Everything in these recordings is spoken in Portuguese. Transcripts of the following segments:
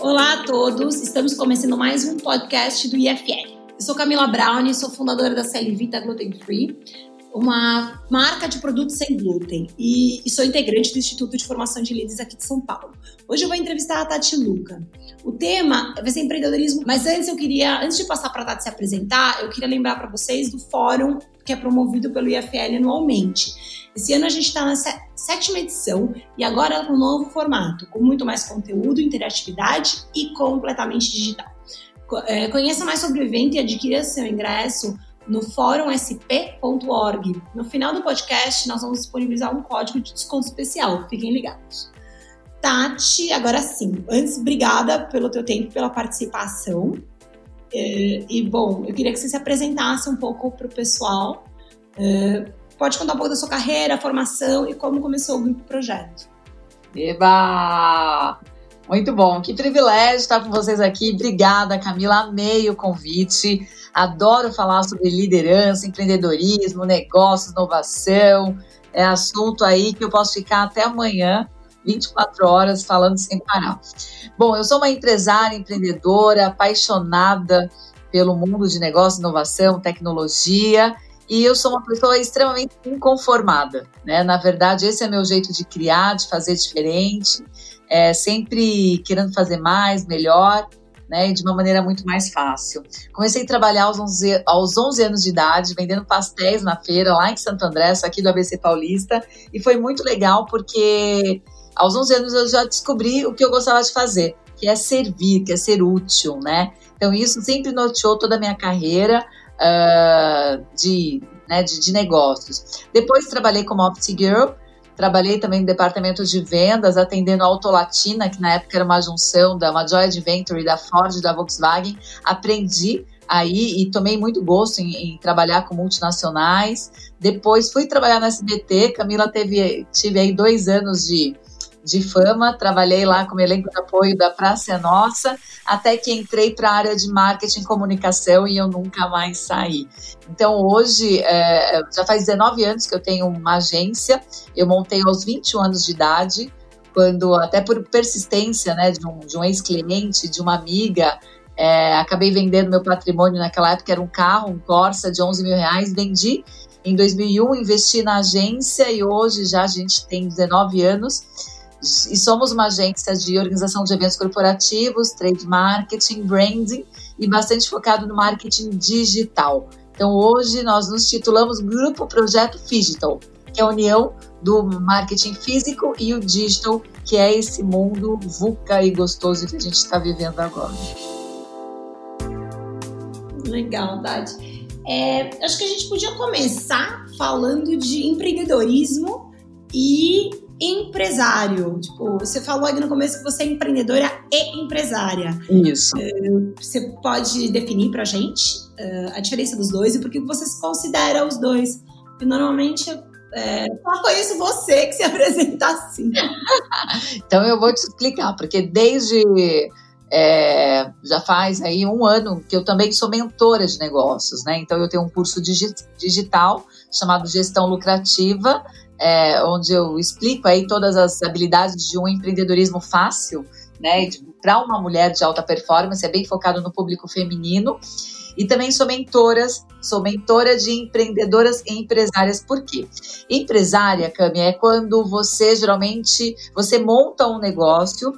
Olá a todos, estamos começando mais um podcast do IFL. Eu sou Camila Brown, sou fundadora da Celivita Gluten Free, uma marca de produtos sem glúten e, e, sou integrante do Instituto de Formação de Líderes aqui de São Paulo. Hoje eu vou entrevistar a Tati Luca. O tema vai ser empreendedorismo, mas antes eu queria, antes de passar para a Tati se apresentar, eu queria lembrar para vocês do fórum que é promovido pelo IFL anualmente. Esse ano a gente está na sétima edição e agora com um novo formato, com muito mais conteúdo, interatividade e completamente digital. É, conheça mais sobre o evento e adquira seu ingresso no fórumsp.org. No final do podcast, nós vamos disponibilizar um código de desconto especial. Fiquem ligados. Tati, agora sim, antes, obrigada pelo teu tempo, pela participação. É, e, bom, eu queria que você se apresentasse um pouco para o pessoal. É, pode contar um pouco da sua carreira, formação e como começou o grupo projeto. Eba! Muito bom, que privilégio estar com vocês aqui. Obrigada, Camila. Amei o convite. Adoro falar sobre liderança, empreendedorismo, negócios, inovação. É assunto aí que eu posso ficar até amanhã, 24 horas, falando sem parar. Bom, eu sou uma empresária, empreendedora, apaixonada pelo mundo de negócio, inovação, tecnologia. E eu sou uma pessoa extremamente inconformada, né? Na verdade, esse é meu jeito de criar, de fazer diferente é, sempre querendo fazer mais, melhor, né, e de uma maneira muito mais fácil. Comecei a trabalhar aos 11, aos 11 anos de idade, vendendo pastéis na feira, lá em Santo André, aqui do ABC Paulista, e foi muito legal porque aos 11 anos eu já descobri o que eu gostava de fazer, que é servir, que é ser útil, né? Então isso sempre norteou toda a minha carreira uh, de, né, de, de negócios. Depois trabalhei como Opti Girl, Trabalhei também no departamento de vendas, atendendo a Autolatina, que na época era uma junção da uma Joy Adventure, da Ford da Volkswagen. Aprendi aí e tomei muito gosto em, em, trabalhar com multinacionais. Depois fui trabalhar na SBT, Camila teve, tive aí dois anos de de fama, trabalhei lá como elenco de apoio da Praça é Nossa, até que entrei para a área de marketing e comunicação e eu nunca mais saí. Então hoje, é, já faz 19 anos que eu tenho uma agência, eu montei aos 21 anos de idade, quando até por persistência né, de um, de um ex-cliente, de uma amiga, é, acabei vendendo meu patrimônio naquela época, era um carro, um Corsa de 11 mil reais, vendi em 2001, investi na agência e hoje já a gente tem 19 anos e somos uma agência de organização de eventos corporativos, trade marketing, branding e bastante focado no marketing digital. Então hoje nós nos titulamos Grupo Projeto Digital, que é a união do marketing físico e o digital, que é esse mundo VUCA e gostoso que a gente está vivendo agora. Legal, Dade. É, acho que a gente podia começar falando de empreendedorismo e empresário. Tipo, você falou aí no começo que você é empreendedora e empresária. Isso. Uh, você pode definir pra gente uh, a diferença dos dois e por que você se considera os dois? Porque normalmente é, só conheço você que se apresenta assim. então eu vou te explicar, porque desde é, já faz aí um ano que eu também sou mentora de negócios, né? Então eu tenho um curso digital chamado Gestão Lucrativa, é, onde eu explico aí todas as habilidades de um empreendedorismo fácil, né, para uma mulher de alta performance, é bem focado no público feminino. E também sou mentoras, sou mentora de empreendedoras e empresárias. Por quê? Empresária, Cami, é quando você geralmente você monta um negócio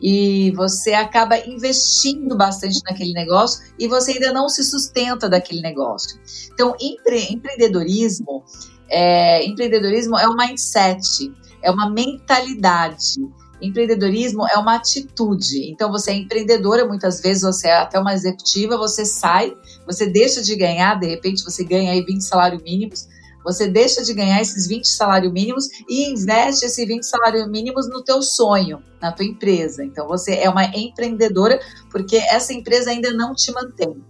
e você acaba investindo bastante naquele negócio e você ainda não se sustenta daquele negócio. Então, empre empreendedorismo é, empreendedorismo é um mindset, é uma mentalidade. Empreendedorismo é uma atitude. Então, você é empreendedora, muitas vezes você é até uma executiva, você sai, você deixa de ganhar, de repente você ganha aí 20 salários mínimos, você deixa de ganhar esses 20 salários mínimos e investe esses 20 salários mínimos no teu sonho, na tua empresa. Então, você é uma empreendedora porque essa empresa ainda não te mantém.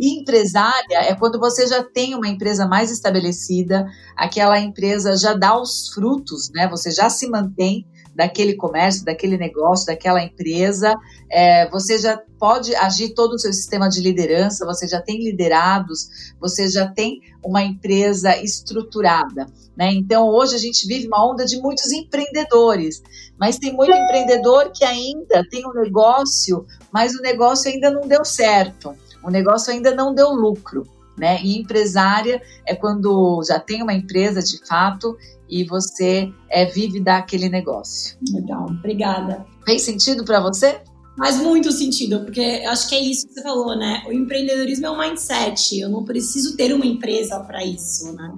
E empresária é quando você já tem uma empresa mais estabelecida, aquela empresa já dá os frutos, né? Você já se mantém daquele comércio, daquele negócio, daquela empresa. É, você já pode agir todo o seu sistema de liderança, você já tem liderados, você já tem uma empresa estruturada. Né? Então, hoje a gente vive uma onda de muitos empreendedores, mas tem muito empreendedor que ainda tem um negócio, mas o negócio ainda não deu certo, o negócio ainda não deu lucro. Né? E empresária é quando já tem uma empresa de fato e você é, vive daquele negócio. Legal, obrigada. Fez sentido para você? Faz muito sentido, porque acho que é isso que você falou, né? O empreendedorismo é um mindset. Eu não preciso ter uma empresa para isso, né?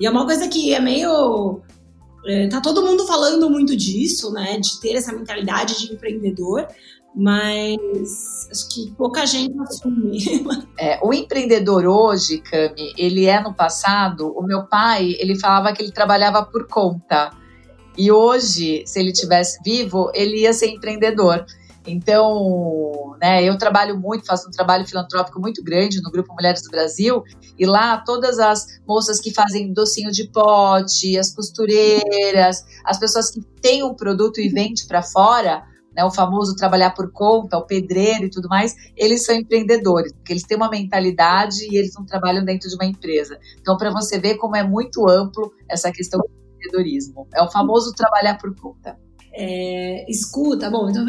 E é uma coisa que é meio. É, tá todo mundo falando muito disso, né? De ter essa mentalidade de empreendedor, mas acho que pouca gente assume. É, o empreendedor hoje, Cami, ele é no passado. O meu pai, ele falava que ele trabalhava por conta. E hoje, se ele tivesse vivo, ele ia ser empreendedor. Então, né, eu trabalho muito, faço um trabalho filantrópico muito grande no Grupo Mulheres do Brasil, e lá todas as moças que fazem docinho de pote, as costureiras, as pessoas que têm um produto e vendem para fora, né, o famoso trabalhar por conta, o pedreiro e tudo mais, eles são empreendedores, porque eles têm uma mentalidade e eles não trabalham dentro de uma empresa. Então, para você ver como é muito amplo essa questão do empreendedorismo. É o famoso trabalhar por conta. É, escuta, bom, então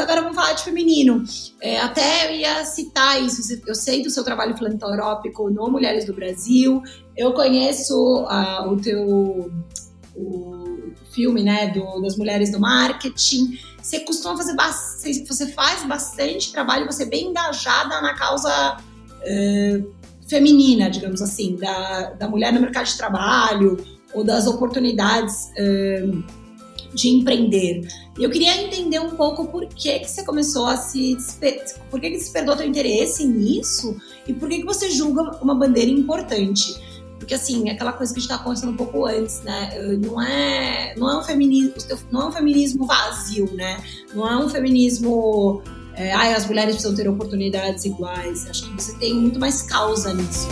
agora vamos falar de feminino. É, até ia citar isso, eu sei do seu trabalho filantrópico no Mulheres do Brasil, eu conheço uh, o teu o filme, né, do, das mulheres do marketing. Você costuma fazer bastante, você faz bastante trabalho, você é bem engajada na causa uh, feminina, digamos assim, da, da mulher no mercado de trabalho ou das oportunidades uh, de empreender. E eu queria entender um pouco por que, que você começou a se por que, que despertou teu interesse nisso e por que, que você julga uma bandeira importante. Porque, assim, aquela coisa que a gente estava conversando um pouco antes, né? Não é, não é, um, feminismo, não é um feminismo vazio, né? Não é um feminismo. É, ai, as mulheres precisam ter oportunidades iguais. Acho que você tem muito mais causa nisso.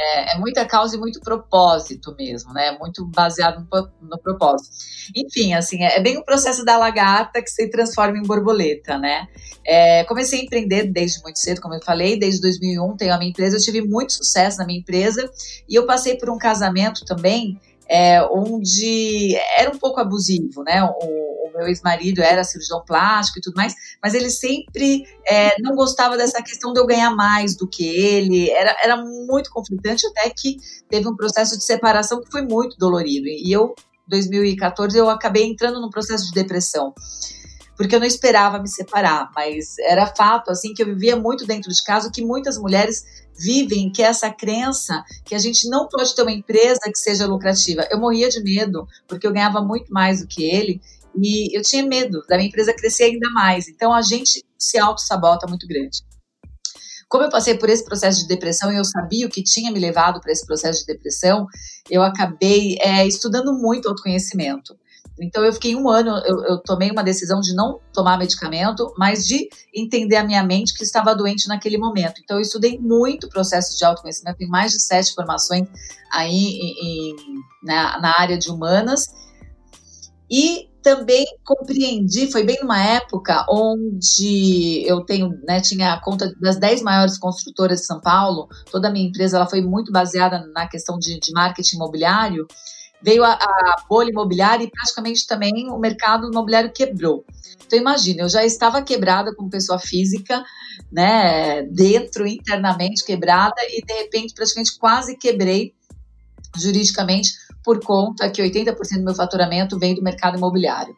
É, é, muita causa e muito propósito mesmo, né? Muito baseado no, no propósito. Enfim, assim, é, é, bem o processo da lagarta que se transforma em borboleta, né? É, comecei a empreender desde muito cedo, como eu falei, desde 2001 tenho a minha empresa, eu tive muito sucesso na minha empresa e eu passei por um casamento também é, onde era um pouco abusivo, né? O, meu ex-marido era cirurgião plástico e tudo mais, mas ele sempre é, não gostava dessa questão de eu ganhar mais do que ele, era, era muito conflitante, até que teve um processo de separação que foi muito dolorido. E eu, 2014, eu acabei entrando num processo de depressão porque eu não esperava me separar, mas era fato assim que eu vivia muito dentro de casa que muitas mulheres vivem, que é essa crença que a gente não pode ter uma empresa que seja lucrativa. Eu morria de medo, porque eu ganhava muito mais do que ele, e eu tinha medo da minha empresa crescer ainda mais. Então a gente se auto-sabota muito grande. Como eu passei por esse processo de depressão e eu sabia o que tinha me levado para esse processo de depressão, eu acabei é, estudando muito autoconhecimento. Então eu fiquei um ano, eu, eu, tomei uma decisão de não tomar medicamento, mas de entender a minha mente que estava doente naquele momento. Então eu estudei muito processo de autoconhecimento, tenho mais de sete formações aí em, em, na, na área de humanas. E também compreendi, foi bem numa época onde eu tenho, né, tinha a conta das dez maiores construtoras de São Paulo, toda a minha empresa ela foi muito baseada na questão de, de marketing imobiliário, veio a, a, bolha imobiliária e praticamente também o mercado imobiliário quebrou. Então imagina, eu já estava quebrada como pessoa física, né, dentro internamente quebrada e de repente praticamente quase quebrei juridicamente por conta que 80% do meu faturamento vem do mercado imobiliário.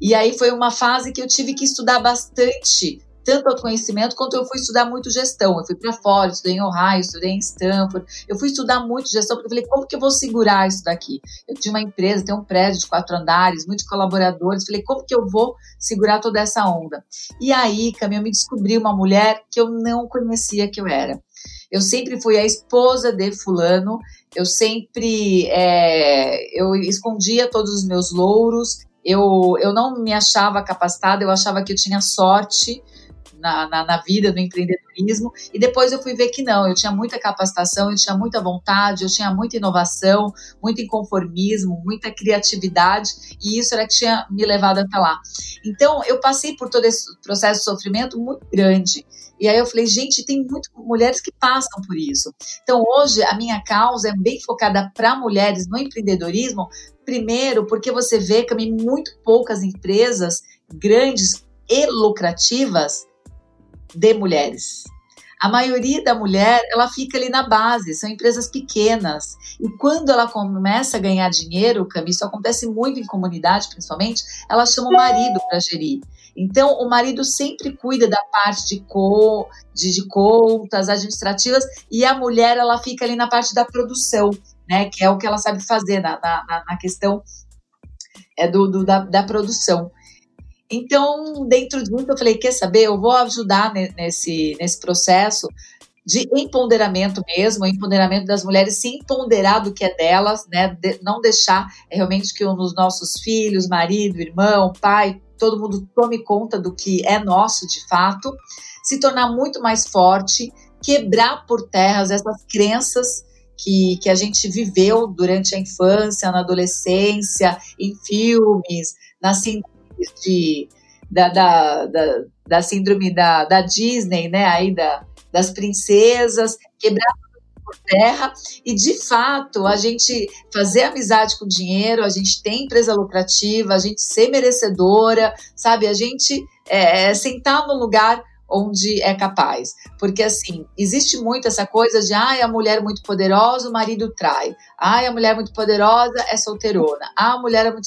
E aí foi uma fase que eu tive que estudar bastante tanto autoconhecimento quanto eu fui estudar muito gestão. Eu fui para fora, estudei em Ohio, estudei em Stanford. Eu fui estudar muito gestão porque eu falei, como que eu vou segurar isso daqui? Eu tinha uma empresa, tenho um prédio de quatro andares, muitos colaboradores. Falei, como que eu vou segurar toda essa onda? E aí, Camila, eu me descobri uma mulher que eu não conhecia que eu era. Eu sempre fui a esposa de fulano, eu sempre é, eu escondia todos os meus louros, eu, eu não me achava capacitada, eu achava que eu tinha sorte, na, na, na, vida, no empreendedorismo, e depois eu fui ver que não, eu tinha muita capacitação, eu tinha muita vontade, eu tinha muita inovação, muito inconformismo, muita criatividade, e isso era que tinha me levado até lá. Então, eu passei por todo esse processo de sofrimento muito grande. E aí eu falei, gente, tem muitas mulheres que passam por isso. Então, hoje, a minha causa é bem focada para mulheres no empreendedorismo, primeiro, porque você vê que muito poucas empresas grandes e lucrativas de mulheres. A maioria da mulher, ela fica ali na base, são empresas pequenas. E quando ela começa a ganhar dinheiro, Cami, isso acontece muito em comunidade, principalmente, ela chama o marido para gerir. Então, o marido sempre cuida da parte de, co, de, de contas administrativas e a mulher, ela fica ali na parte da produção, né? Que é o que ela sabe fazer na, na, na questão é do, do da, da produção. Então, dentro disso, eu falei: quer saber? Eu vou ajudar nesse, nesse processo de empoderamento mesmo, empoderamento das mulheres, se empoderar do que é delas, né? De, não deixar realmente que os nossos filhos, marido, irmão, pai, todo mundo tome conta do que é nosso de fato, se tornar muito mais forte, quebrar por terras essas crenças que, que a gente viveu durante a infância, na adolescência, em filmes, na de, da, da, da, da síndrome da, da Disney, né? Aí da, das princesas, quebrar por terra e de fato a gente fazer amizade com dinheiro, a gente tem empresa lucrativa, a gente ser merecedora, sabe? A gente é, é sentar no lugar onde é capaz. Porque, assim, existe muito essa coisa de, ai, a mulher é muito poderosa, o marido trai. Ai, a mulher é muito poderosa, é solteirona. Ah, a mulher é muito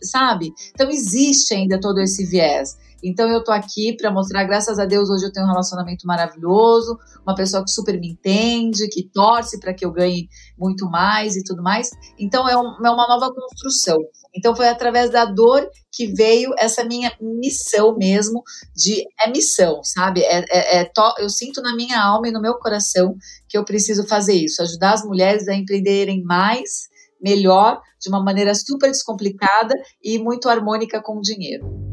sabe? Então existe ainda todo esse viés. Então eu tô aqui para mostrar, graças a Deus, hoje eu tenho um relacionamento maravilhoso, uma pessoa que super me entende, que torce para que eu ganhe muito mais e tudo mais. Então é, um, é uma nova construção. Então foi através da dor que veio essa minha missão mesmo de é missão, sabe? É, é, é to, eu sinto na minha alma e no meu coração que eu preciso fazer isso, ajudar as mulheres a empreenderem mais melhor, de uma maneira super descomplicada e muito harmônica com o dinheiro.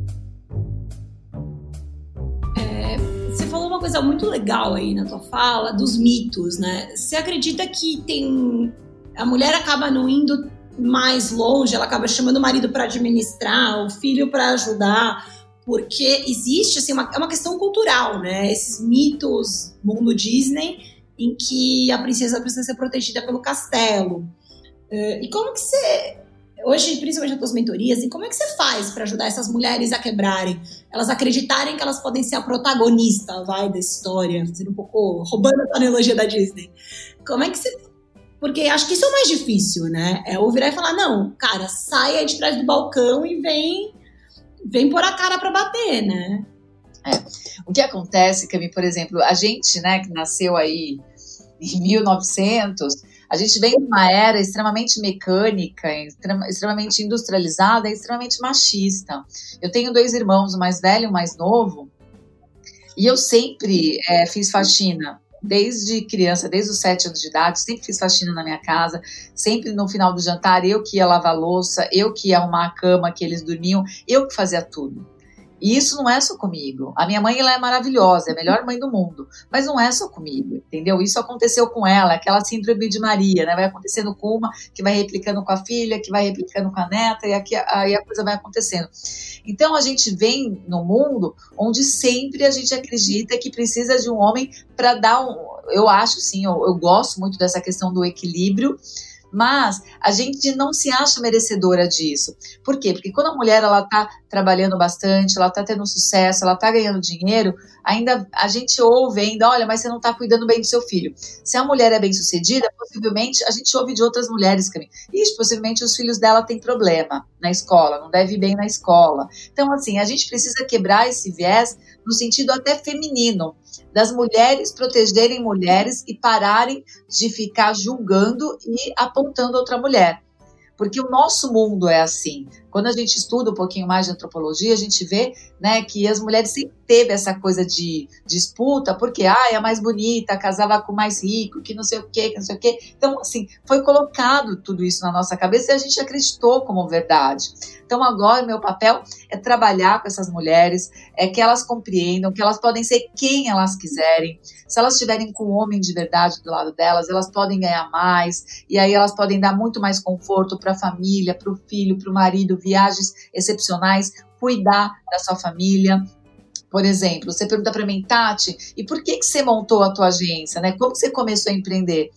Coisa muito legal aí na tua fala dos mitos, né? Você acredita que tem a mulher acaba não indo mais longe, ela acaba chamando o marido para administrar, o filho para ajudar, porque existe assim uma, é uma questão cultural, né? Esses mitos mundo Disney em que a princesa precisa ser protegida pelo castelo. Uh, e como que você, hoje, principalmente nas tuas mentorias, e como é que você faz para ajudar essas mulheres a quebrarem? Elas acreditarem que elas podem ser a protagonista, vai, da história, sendo um pouco roubando a analogia da Disney. Como é que você porque acho que isso é o mais difícil, né? É ouvir e falar, não, cara, saia de trás do balcão e vem, vem pôr a cara para bater, né? É. O que acontece, Cami, por exemplo, a gente, né, que nasceu aí em 1900, a gente vem de uma era extremamente mecânica, extremamente industrializada extremamente machista. Eu tenho dois irmãos, o mais velho e o mais novo, e eu sempre é, fiz faxina. Desde criança, desde os sete anos de idade, sempre fiz faxina na minha casa. Sempre no final do jantar, eu que ia lavar louça, eu que ia arrumar a cama que eles dormiam, eu que fazia tudo. E isso não é só comigo. A minha mãe ela é maravilhosa, é a melhor mãe do mundo, mas não é só comigo, entendeu? Isso aconteceu com ela, aquela síndrome de Maria, né? Vai acontecendo com uma, que vai replicando com a filha, que vai replicando com a neta, e aqui aí a coisa vai acontecendo. Então a gente vem no mundo onde sempre a gente acredita que precisa de um homem para dar um. Eu acho sim, eu, eu gosto muito dessa questão do equilíbrio mas a gente não se acha merecedora disso. Por quê? Porque quando a mulher ela tá trabalhando bastante, ela tá tendo sucesso, ela tá ganhando dinheiro, ainda a gente ouve ainda, olha, mas você não tá cuidando bem do seu filho. Se a mulher é bem-sucedida, possivelmente a gente ouve de outras mulheres também. Ixi, possivelmente os filhos dela têm problema na escola, não deve ir bem na escola. Então, assim, a gente precisa quebrar esse viés no sentido até feminino, das mulheres protegerem mulheres e pararem de ficar julgando e apontando outra mulher. Porque o nosso mundo é assim. Quando a gente estuda um pouquinho mais de antropologia, a gente vê né, que as mulheres sempre teve essa coisa de disputa, porque ah, é a mais bonita, casava com o mais rico, que não sei o quê, que não sei o quê. Então, assim, foi colocado tudo isso na nossa cabeça e a gente acreditou como verdade. Então, agora, meu papel é trabalhar com essas mulheres, é que elas compreendam que elas podem ser quem elas quiserem. Se elas estiverem com um homem de verdade do lado delas, elas podem ganhar mais, e aí elas podem dar muito mais conforto para a família, para o filho, para o marido, viagens excepcionais, cuidar da sua família. Por exemplo, você pergunta para mim, Tati, e por que, que você montou a tua agência? Né? Como você começou a empreender?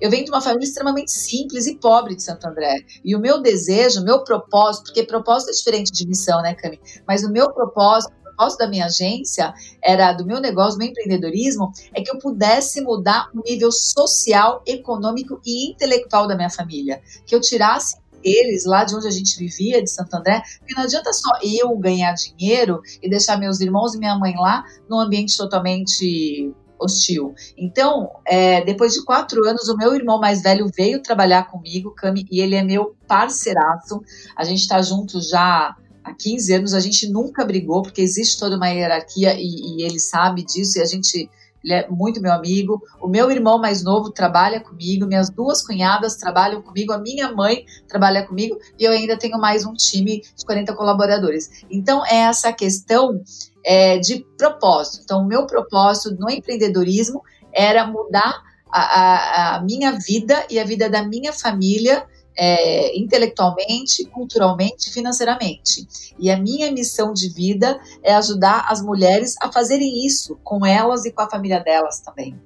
Eu venho de uma família extremamente simples e pobre de Santo André. E o meu desejo, o meu propósito, porque propósito é diferente de missão, né, Cami? Mas o meu propósito, o propósito da minha agência, era do meu negócio, do meu empreendedorismo, é que eu pudesse mudar o nível social, econômico e intelectual da minha família. Que eu tirasse eles lá de onde a gente vivia, de Santo André, porque não adianta só eu ganhar dinheiro e deixar meus irmãos e minha mãe lá num ambiente totalmente hostil. Então, é, depois de quatro anos, o meu irmão mais velho veio trabalhar comigo, Cami, e ele é meu parceiraço. A gente está junto já há 15 anos, a gente nunca brigou, porque existe toda uma hierarquia e, e ele sabe disso, e a gente ele é muito meu amigo. O meu irmão mais novo trabalha comigo, minhas duas cunhadas trabalham comigo, a minha mãe trabalha comigo e eu ainda tenho mais um time de 40 colaboradores. Então, é essa questão é, de propósito. Então, o meu propósito no empreendedorismo era mudar a, a, a minha vida e a vida da minha família é, intelectualmente, culturalmente, financeiramente. E a minha missão de vida é ajudar as mulheres a fazerem isso com elas e com a família delas também.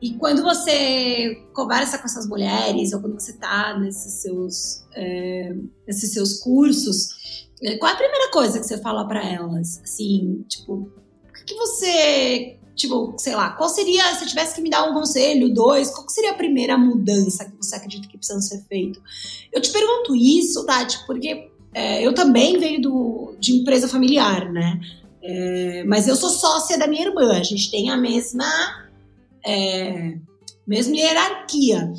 E quando você conversa com essas mulheres, ou quando você está nesses seus, é, nesses seus cursos, é, qual é a primeira coisa que você fala para elas? Assim, tipo, o que você Tipo, sei lá, qual seria, se tivesse que me dar um conselho, dois, qual seria a primeira mudança que você acredita que precisa ser feito? Eu te pergunto isso, Tati, porque é, eu também venho do, de empresa familiar, né? É, mas eu sou sócia da minha irmã, a gente tem a mesma, é, mesma hierarquia.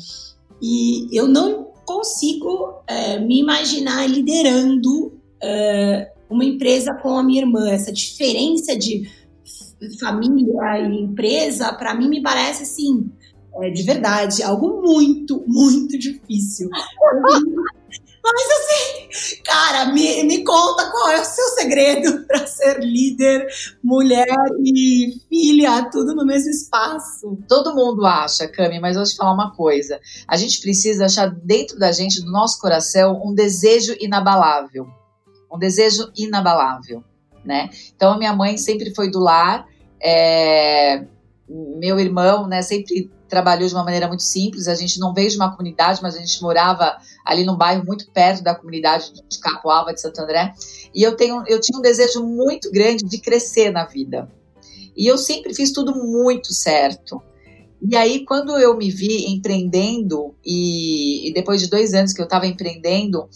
E eu não consigo é, me imaginar liderando é, uma empresa com a minha irmã. Essa diferença de família e empresa, para mim me parece assim, é, de verdade, algo muito, muito difícil. Mas assim, cara, me, me conta qual é o seu segredo para ser líder, mulher e filha, tudo no mesmo espaço. Todo mundo acha, Cami, mas eu vou te falar uma coisa. A gente precisa achar dentro da gente, do nosso coração, um desejo inabalável. Um desejo inabalável né? Então a minha mãe sempre foi do lar, é, meu irmão, né, sempre trabalhou de uma maneira muito simples. A gente não veio de uma comunidade, mas a gente morava ali num bairro muito perto da comunidade de Capoava de Santo André. E eu tenho, eu tinha um desejo muito grande de crescer na vida. E eu sempre fiz tudo muito certo. E aí, quando eu me vi empreendendo, e, e depois de dois anos que eu estava empreendendo,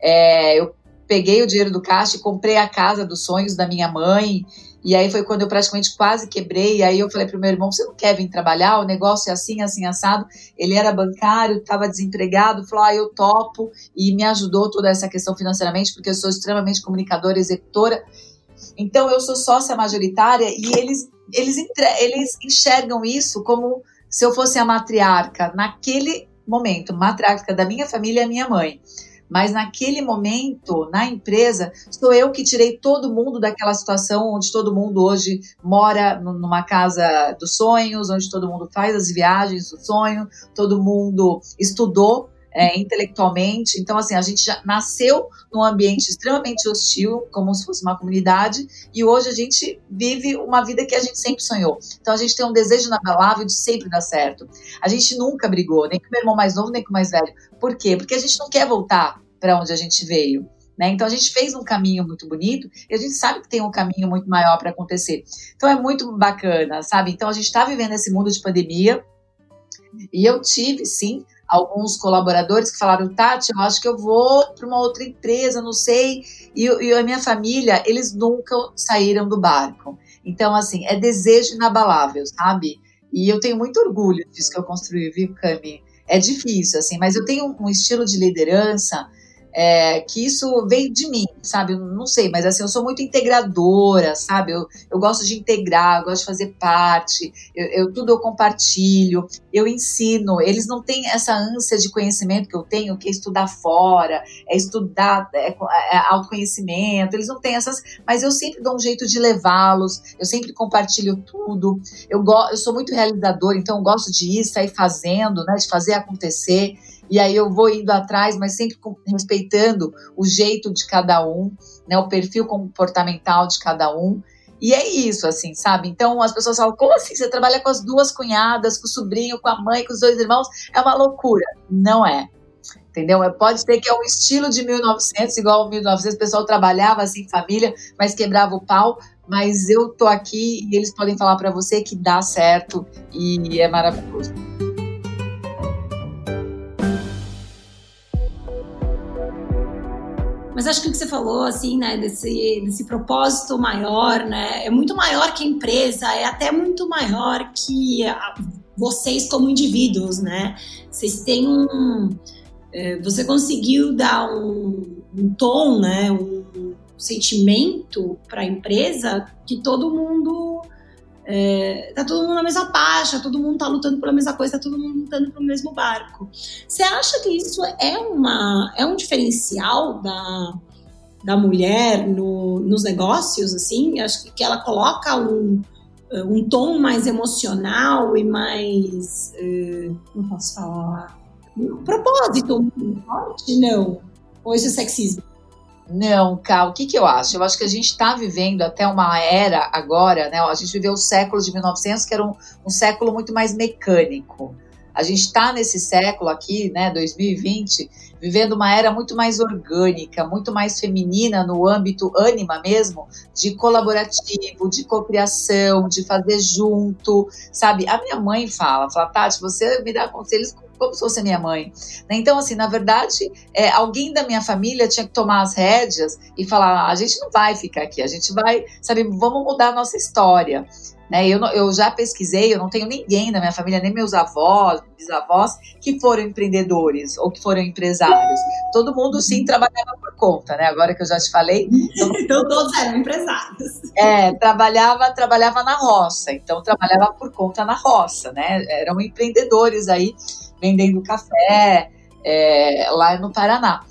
é, eu peguei o dinheiro do caixa e comprei a casa dos sonhos da minha mãe. E aí foi quando eu praticamente quase quebrei. E aí eu falei para o meu irmão: você não quer vir trabalhar? O negócio é assim, assim, assado. Ele era bancário, estava desempregado, falou: ah, eu topo. E me ajudou toda essa questão financeiramente, porque eu sou extremamente comunicadora, executora. Então eu sou sócia majoritária e eles, eles, eles enxergam isso como se eu fosse a matriarca naquele momento, matriarca da minha família a minha mãe. Mas naquele momento, na empresa, sou eu que tirei todo mundo daquela situação onde todo mundo hoje mora numa casa dos sonhos, onde todo mundo faz as viagens do sonho, todo mundo estudou é, intelectualmente. Então, assim, a gente já nasceu num ambiente extremamente hostil, como se fosse uma comunidade, e hoje a gente vive uma vida que a gente sempre sonhou. Então, a gente tem um desejo inabalável de sempre dar certo. A gente nunca brigou, nem com o meu irmão mais novo, nem com o mais velho. Por quê? Porque a gente não quer voltar para onde a gente veio. Né? Então a gente fez um caminho muito bonito e a gente sabe que tem um caminho muito maior para acontecer. Então é muito bacana, sabe? Então a gente está vivendo esse mundo de pandemia e eu tive, sim, alguns colaboradores que falaram, Tati, eu acho que eu vou para uma outra empresa, não sei. E, e, a minha família, eles nunca saíram do barco. Então, assim, é desejo inabalável, sabe? E eu tenho muito orgulho disso que eu construí, viu, Cami? É difícil, assim, mas eu tenho um estilo de liderança é, que isso veio de mim, sabe? Eu não sei, mas assim, eu sou muito integradora, sabe? Eu, eu gosto de integrar, eu gosto de fazer parte, eu, eu, tudo eu compartilho, eu ensino. Eles não têm essa ânsia de conhecimento que eu tenho, que é estudar fora, é estudar é, é autoconhecimento, eles não têm essas, mas eu sempre dou um jeito de levá-los, eu sempre compartilho tudo. Eu, go, eu sou muito realizador, então eu gosto de ir, sair fazendo, né? De fazer acontecer e aí eu vou indo atrás, mas sempre respeitando o jeito de cada um, né, o perfil comportamental de cada um. E é isso, assim, sabe? Então as pessoas falam: como assim? Você trabalha com as duas cunhadas, com o sobrinho, com a mãe, com os dois irmãos? É uma loucura. Não é. Entendeu? É, pode ser que é um estilo de 1900, igual 1900, o pessoal trabalhava assim família, mas quebrava o pau. Mas eu tô aqui e eles podem falar para você que dá certo e é maravilhoso. Mas acho que o que você falou, assim, né, desse, desse propósito maior, né, é muito maior que a empresa, é até muito maior que a, vocês como indivíduos, né? Vocês têm um. É, você conseguiu dar um, um tom, né, um sentimento para a empresa que todo mundo é, tá todo mundo na mesma página, todo mundo tá lutando pela mesma coisa, tá todo mundo lutando pelo mesmo barco. Você acha que isso é, uma, é um diferencial da, da mulher no, nos negócios, assim? Acho que, que ela coloca um, um tom mais emocional e mais. Uh, não posso falar. Um propósito forte, não. Ou isso é sexismo? Não, Cal, o que, que eu acho? Eu acho que a gente está vivendo até uma era agora, né? A gente viveu o século de 1900, que era um, um século muito mais mecânico. A gente está nesse século aqui, né, 2020, vivendo uma era muito mais orgânica, muito mais feminina no âmbito ânima mesmo, de colaborativo, de cocriação, de fazer junto, sabe? A minha mãe fala, fala, Tati, você me dá conselhos como se fosse minha mãe. Né? Então, assim, na verdade, é, alguém da minha família tinha que tomar as rédeas e falar: a gente não vai ficar aqui, a gente vai, sabe, vamos mudar a nossa história. Né? Eu, eu já pesquisei, eu não tenho ninguém na minha família, nem meus avós, bisavós, que foram empreendedores ou que foram empresários. Todo mundo sim trabalhava por conta, né? Agora que eu já te falei. Então, então todos eram empresários. É, trabalhava, trabalhava na roça, então trabalhava por conta na roça, né? Eram empreendedores aí vendendo café é, lá no Paraná.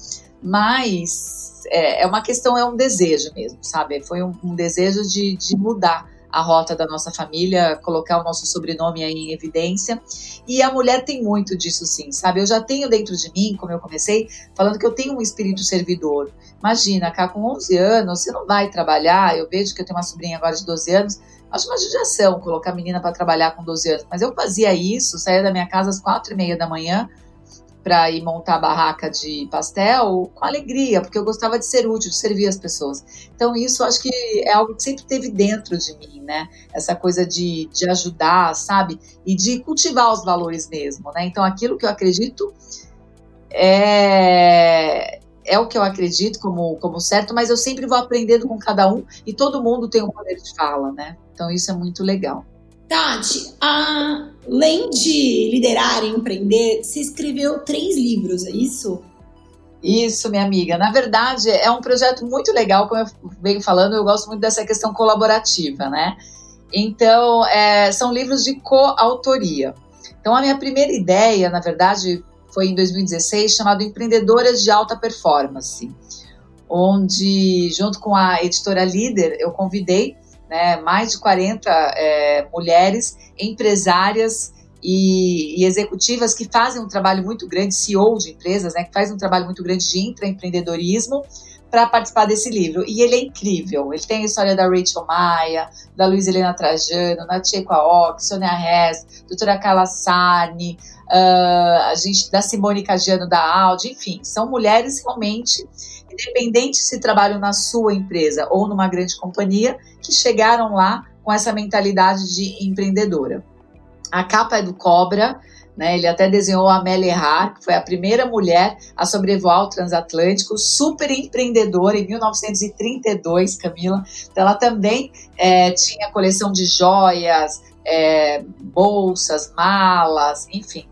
Mas é, é, uma questão, é um desejo mesmo, sabe? Foi um, um desejo de, de mudar a rota da nossa família, colocar o nosso sobrenome aí em evidência. E a mulher tem muito disso sim, sabe? Eu já tenho dentro de mim, como eu comecei, falando que eu tenho um espírito servidor. Imagina, cá com 11 anos, você não vai trabalhar. Eu vejo que eu tenho uma sobrinha agora de 12 anos. Acho uma judiação colocar a menina para trabalhar com 12 anos. Mas eu fazia isso, saía da minha casa às quatro e meia da manhã para ir montar a barraca de pastel com alegria, porque eu gostava de ser útil, de servir as pessoas. Então, isso acho que é algo que sempre teve dentro de mim, né? Essa coisa de, de ajudar, sabe? E de cultivar os valores mesmo, né? Então, aquilo que eu acredito é, é o que eu acredito como, como certo, mas eu sempre vou aprendendo com cada um e todo mundo tem um poder de fala, né? Então, isso é muito legal. Tati, além de liderar e empreender, você escreveu três livros, é isso? Isso, minha amiga. Na verdade, é um projeto muito legal, como eu venho falando, eu gosto muito dessa questão colaborativa, né? Então, é, são livros de coautoria. Então, a minha primeira ideia, na verdade, foi em 2016, chamado Empreendedoras de Alta Performance, onde, junto com a editora Líder, eu convidei né, mais de 40 é, mulheres empresárias e, e, executivas que fazem um trabalho muito grande, CEO de empresas, né, que faz um trabalho muito grande de intraempreendedorismo, para participar desse livro. E ele é incrível. Ele tem a história da Rachel Maia, da Luiz Helena Trajano, Natia Quaoc, Sônia Hess, doutora Carla Sarni, uh, a gente, da Simone Cagiano da Audi, enfim, são mulheres realmente independente se trabalham na sua empresa ou numa grande companhia, que chegaram lá com essa mentalidade de empreendedora. A capa é do Cobra, né? Ele até desenhou a Amélia Earhart, que foi a primeira mulher a sobrevoar o transatlântico, super empreendedora em 1932, Camila. Então, ela também é, tinha coleção de joias, é, bolsas, malas, enfim.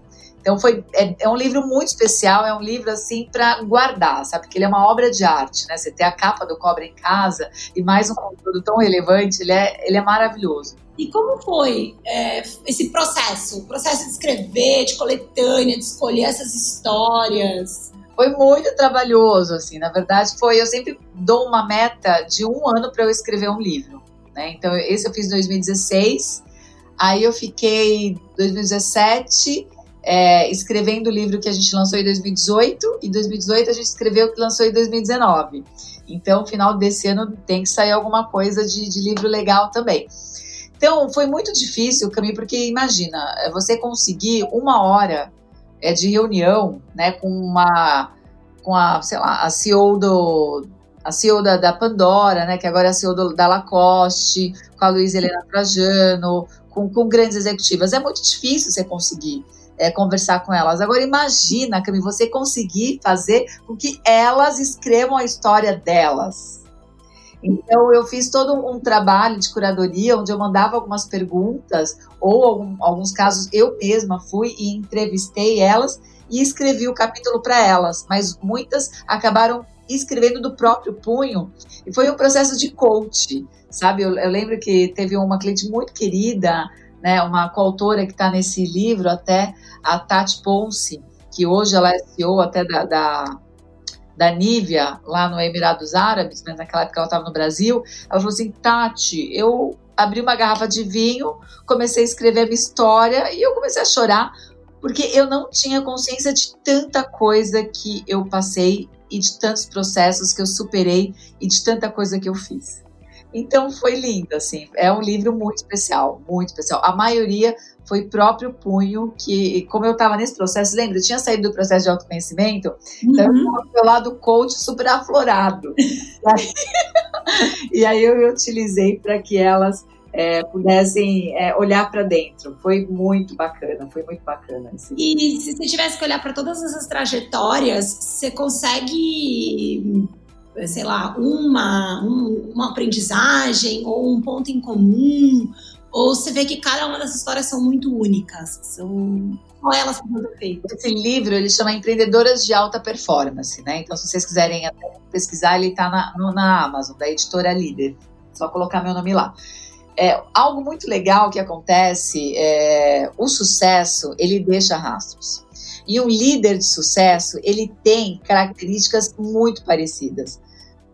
Então foi é, é, um livro muito especial, é um livro assim para guardar, sabe? Porque ele é uma obra de arte, né? Você ter a capa do Cobra em casa e mais um conteúdo tão relevante, ele é, ele é maravilhoso. E como foi é, esse processo? O processo de escrever, de coletânea, de escolher essas histórias? Foi muito trabalhoso, assim. Na verdade, foi. Eu sempre dou uma meta de um ano para eu escrever um livro. Né? Então, esse eu fiz em 2016. Aí eu fiquei 2017 é, escrevendo o livro que a gente lançou em 2018. E 2018 a gente escreveu o que lançou em 2019. Então, final desse ano tem que sair alguma coisa de, de livro legal também. Então, foi muito difícil, Camille, porque imagina, é você conseguir uma hora é, de reunião né, com uma com a, sei lá, a CEO do a CEO da, da Pandora, né, que agora é a CEO do, da Lacoste, com a Luísa Helena Trajano, com, com grandes executivas. É muito difícil você conseguir é, conversar com elas. Agora imagina, Camille, você conseguir fazer com que elas escrevam a história delas. Então, eu fiz todo um trabalho de curadoria, onde eu mandava algumas perguntas, ou algum, alguns casos eu mesma fui e entrevistei elas e escrevi o capítulo para elas, mas muitas acabaram escrevendo do próprio punho, e foi um processo de coach, sabe? Eu, eu lembro que teve uma cliente muito querida, né, uma coautora que está nesse livro até, a Tati Ponce, que hoje ela é CEO até da, da da Nívia, lá no Emirados Árabes, mas naquela época ela estava no Brasil, ela falou assim, Tati, eu abri uma garrafa de vinho, comecei a escrever a minha história e eu comecei a chorar, porque eu não tinha consciência de tanta coisa que eu passei e de tantos processos que eu superei e de tanta coisa que eu fiz. Então foi lindo, assim. É um livro muito especial, muito especial. A maioria foi próprio punho, que, como eu estava nesse processo, lembra? Eu tinha saído do processo de autoconhecimento, uhum. então eu estava meu lado coach super aflorado. e, aí, e aí eu utilizei para que elas é, pudessem é, olhar para dentro. Foi muito bacana, foi muito bacana. Assim. E se você tivesse que olhar para todas essas trajetórias, você consegue sei lá, uma, um, uma aprendizagem ou um ponto em comum? Ou você vê que cada uma dessas histórias são muito únicas? São... Qual elas são feitas? Esse livro, ele chama Empreendedoras de Alta Performance, né? Então, se vocês quiserem pesquisar, ele está na, na Amazon, da editora Líder. Só colocar meu nome lá. É, algo muito legal que acontece é o sucesso, ele deixa rastros. E um líder de sucesso, ele tem características muito parecidas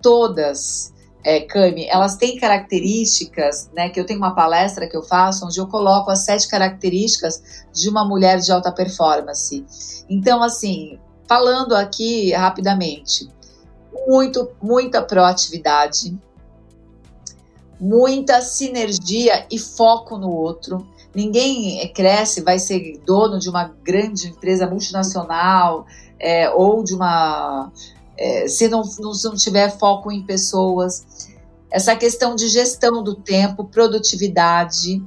todas, é, Cami, elas têm características, né? Que eu tenho uma palestra que eu faço onde eu coloco as sete características de uma mulher de alta performance. Então, assim, falando aqui rapidamente, muito, muita proatividade, muita sinergia e foco no outro. Ninguém cresce, vai ser dono de uma grande empresa multinacional é, ou de uma é, se não, não, se não tiver foco em pessoas, essa questão de gestão do tempo, produtividade.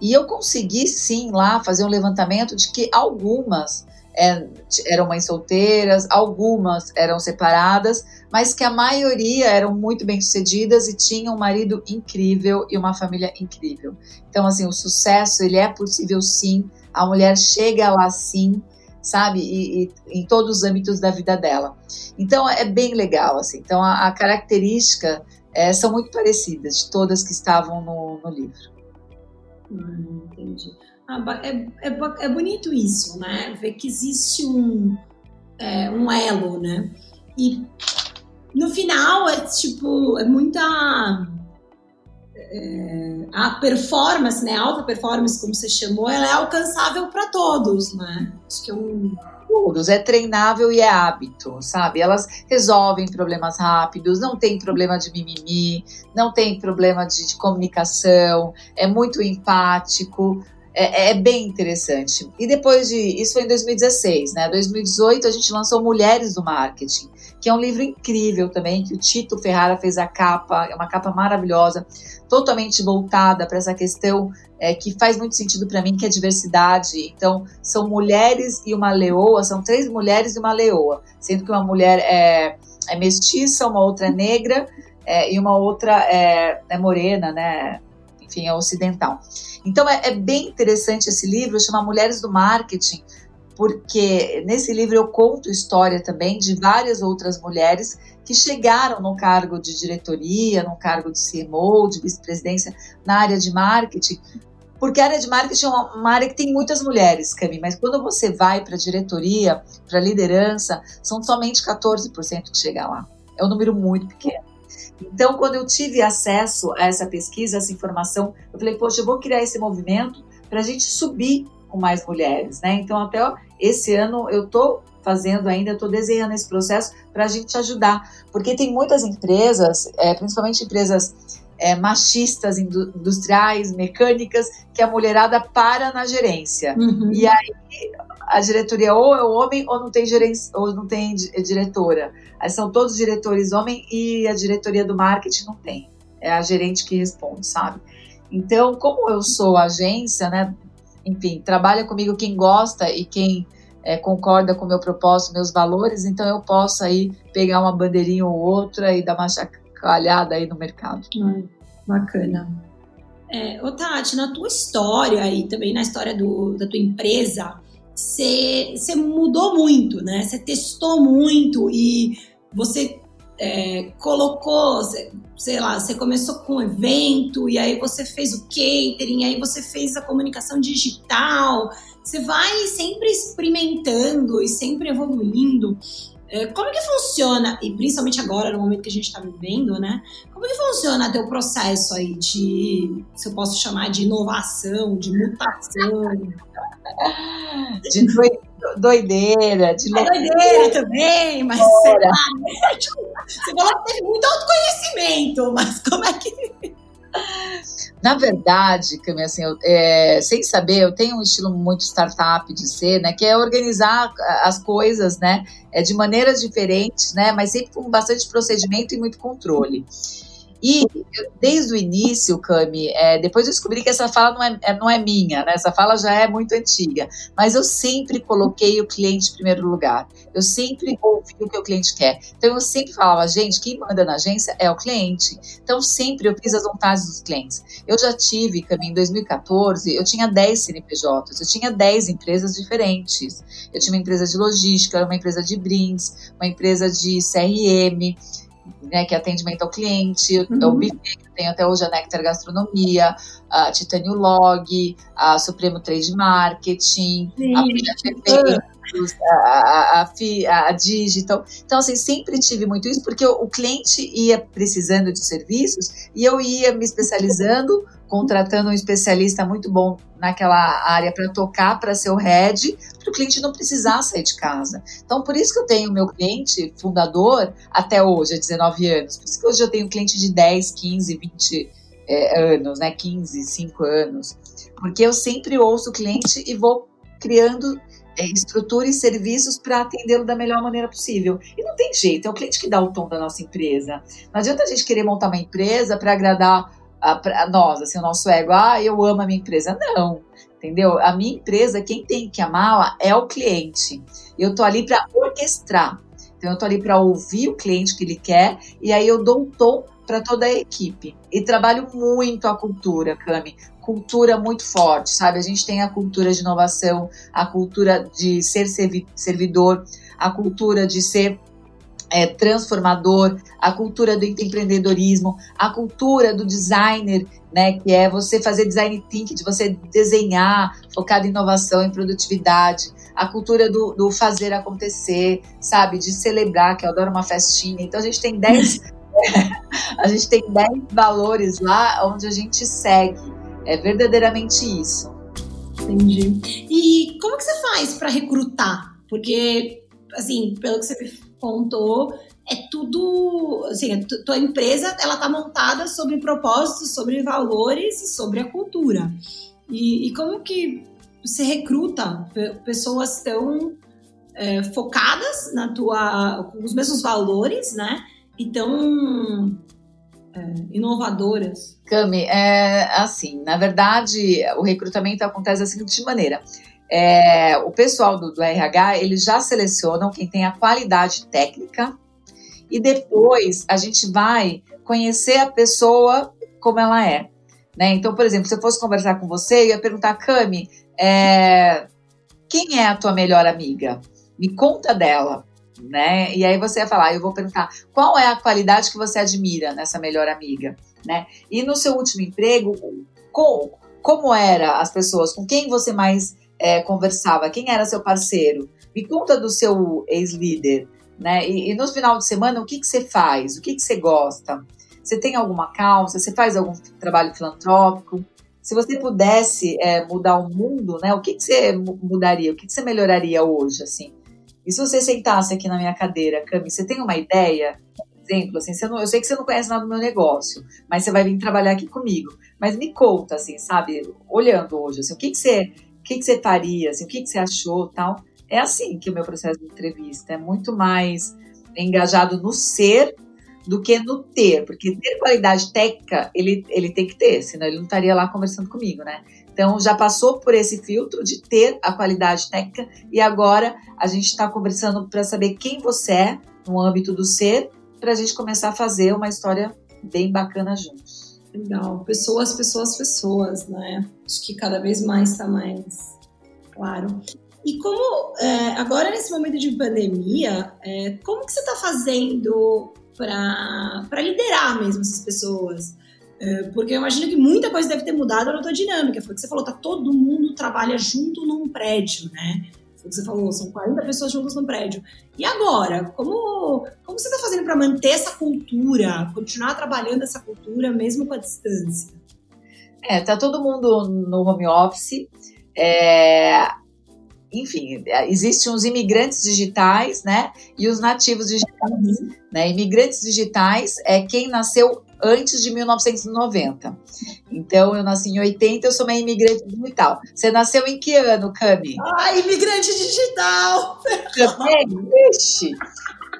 E eu consegui sim lá fazer um levantamento de que algumas eram mães solteiras, algumas eram separadas, mas que a maioria eram muito bem sucedidas e tinham um marido incrível e uma família incrível. Então, assim, o sucesso ele é possível sim, a mulher chega lá sim, sabe? E, e, em todos os âmbitos da vida dela. Então é bem legal, assim. Então a, a característica é, são muito parecidas de todas que estavam no, no livro. Hum, entendi. É, é, é, bonito isso, né? Ver que existe um, é, um elo, né? E no final é tipo, é muita é, a performance, né, a alta performance, como você chamou, ela é alcançável para todos, né? Acho que é um todos, é treinável e é hábito, sabe? Elas resolvem problemas rápidos, não tem problema de mimimi, não tem problema de, de comunicação, é muito empático, é, é, bem interessante. E depois de. Isso foi em 2016, né? 2018 a gente lançou Mulheres do Marketing, que é um livro incrível também, que o Tito Ferrara fez a capa, é uma capa maravilhosa, totalmente voltada para essa questão é, que faz muito sentido para mim, que é diversidade. Então, são mulheres e uma leoa, são três mulheres e uma leoa, sendo que uma mulher é, é mestiça, uma outra é negra é, e uma outra é, é morena, né? Enfim, é ocidental. Então, é, é bem interessante esse livro, chama Mulheres do Marketing, porque nesse livro eu conto história também de várias outras mulheres que chegaram no cargo de diretoria, no cargo de CMO, de vice-presidência na área de marketing, porque a área de marketing é uma, área que tem muitas mulheres, Cami, mas quando você vai para a diretoria, para liderança, são somente 14% que chega lá. É um número muito pequeno. Então, quando eu tive acesso a essa pesquisa, essa informação, eu falei, poxa, eu vou criar esse movimento para a gente subir com mais mulheres, né? Então, até esse ano eu estou fazendo ainda, estou desenhando esse processo para a gente ajudar, porque tem muitas empresas, é, principalmente empresas é, machistas, industriais, mecânicas, que a mulherada para na gerência. Uhum. E aí a diretoria ou é homem ou não tem gerência, ou não tem diretora. Aí são todos diretores homem e a diretoria do marketing não tem. É a gerente que responde, sabe? Então, como eu sou agência, né? Enfim, trabalha comigo quem gosta e quem é, concorda com o meu propósito, meus valores, então eu posso aí pegar uma bandeirinha ou outra e dar uma chacoalhada aí no mercado. Ai, bacana. É, ô Tati, na tua história e também na história do, da tua empresa, você mudou muito, né? Você testou muito e você é, colocou, sei lá, você começou com um evento e aí você fez o catering, aí você fez a comunicação digital. Você vai sempre experimentando e sempre evoluindo. É, como que funciona, e principalmente agora, no momento que a gente está vivendo, né? Como que funciona teu processo aí de, se eu posso chamar de inovação, de mutação? De doideira, de é doideira também, mas sei lá, você falou que teve muito autoconhecimento, mas como é que na verdade, Cami, assim, eu, é, sem saber, eu tenho um estilo muito startup de ser, né? Que é organizar as coisas, né? É, de maneiras diferentes, né? Mas sempre com bastante procedimento e muito controle. E desde o início, Cami, é, depois eu descobri que essa fala não é, é, não é minha, né? Essa fala já é muito antiga. Mas eu sempre coloquei o cliente em primeiro lugar. Eu sempre ouvi o que o cliente quer. Então eu sempre falava, gente, quem manda na agência é o cliente. Então sempre eu fiz as vontades dos clientes. Eu já tive, Cami, em 2014, eu tinha 10 CNPJs, eu tinha 10 empresas diferentes. Eu tinha uma empresa de logística, uma empresa de brindes, uma empresa de CRM né, que é atendimento ao cliente, uhum. o buffet que tem até hoje a Nectar Gastronomia, a Titânio Log, a Supremo Trade Marketing, Sim. a a, a, a, a, Digital. Então, assim, sempre tive muito isso, porque o, o cliente ia precisando de serviços e eu ia me especializando contratando um especialista muito bom naquela área para tocar, para ser o head, para o cliente não precisar sair de casa. Então, por isso que eu tenho meu cliente fundador até hoje, há 19 anos. Por isso que hoje eu tenho cliente de 10, 15, 20 é, anos, né? 15, 5 anos. Porque eu sempre ouço o cliente e vou criando estrutura e serviços para atendê-lo da melhor maneira possível. E não tem jeito, é o cliente que dá o tom da nossa empresa. Não adianta a gente querer montar uma empresa para agradar a, a nós, assim, o nosso ego, ah, eu amo a minha empresa. Não, entendeu? A minha empresa, quem tem que amá-la é o cliente. Eu tô ali para orquestrar. Então, eu tô ali para ouvir o cliente que ele quer e aí eu dou um tom para toda a equipe. E trabalho muito a cultura, Cami. Cultura muito forte, sabe? A gente tem a cultura de inovação, a cultura de ser servidor, a cultura de ser é, transformador, a cultura do empreendedorismo, a cultura do designer, né, que é você fazer design thinking, de você desenhar, focado em inovação, em produtividade, a cultura do, do fazer acontecer, sabe, de celebrar, que eu adoro uma festinha. Então a gente tem 10 a gente tem 10 valores lá onde a gente segue. É verdadeiramente isso. Entendi. E como que você faz para recrutar? Porque, assim, pelo que você contou, é tudo, assim, a tua empresa, ela tá montada sobre propósitos, sobre valores e sobre a cultura. E, e como que você recruta pessoas tão é, focadas na tua, com os mesmos valores, né? E tão é, inovadoras? Cami, é assim, na verdade, o recrutamento acontece da seguinte maneira é, o pessoal do, do RH, eles já selecionam quem tem a qualidade técnica e depois a gente vai conhecer a pessoa como ela é. Né? Então, por exemplo, se eu fosse conversar com você, eu ia perguntar, Cami, é, quem é a tua melhor amiga? Me conta dela, né? E aí você vai falar, eu vou perguntar, qual é a qualidade que você admira nessa melhor amiga, né? E no seu último emprego, com, como era as pessoas, com quem você mais é, conversava, quem era seu parceiro? Me conta do seu ex-líder, né? E, e, no final de semana, o que, que você faz? O que, que você gosta? Você tem alguma causa? Você faz algum trabalho filantrópico? Se você pudesse é, mudar o mundo, né? O que, que você mudaria? O que, que você melhoraria hoje, assim? E se você sentasse aqui na minha cadeira, Cami, você tem uma ideia? Exemplo, assim, não, eu sei que você não conhece nada do meu negócio, mas você vai vir trabalhar aqui comigo. Mas me conta, assim, sabe? Olhando hoje, assim, o que, que você, o que, que você faria? Assim, o que, que você achou, tal? É assim que o meu processo de entrevista é muito mais engajado no ser do que no ter, porque ter qualidade técnica ele, ele tem que ter, senão ele não estaria lá conversando comigo, né? Então já passou por esse filtro de ter a qualidade técnica e agora a gente está conversando para saber quem você é no âmbito do ser, para a gente começar a fazer uma história bem bacana juntos. Legal, pessoas, pessoas, pessoas, né? Acho que cada vez mais está mais claro. E como é, agora nesse momento de pandemia, é, como que você está fazendo para liderar mesmo essas pessoas. É, porque eu imagino que muita coisa deve ter mudado na tua dinâmica. Foi o que você falou, tá todo mundo trabalha junto num prédio, né? Foi o que você falou, são 40 pessoas juntas num prédio. E agora, como, como você está fazendo para manter essa cultura, continuar trabalhando essa cultura mesmo com a distância? É, tá todo mundo no home office. É, enfim, existem os imigrantes digitais, né? E os nativos digitais. Uhum. Né? Imigrantes digitais é quem nasceu antes de 1990. Então, eu nasci em 80, eu sou uma imigrante digital. Você nasceu em que ano, Cami? Ah, imigrante digital! Também? Ixi!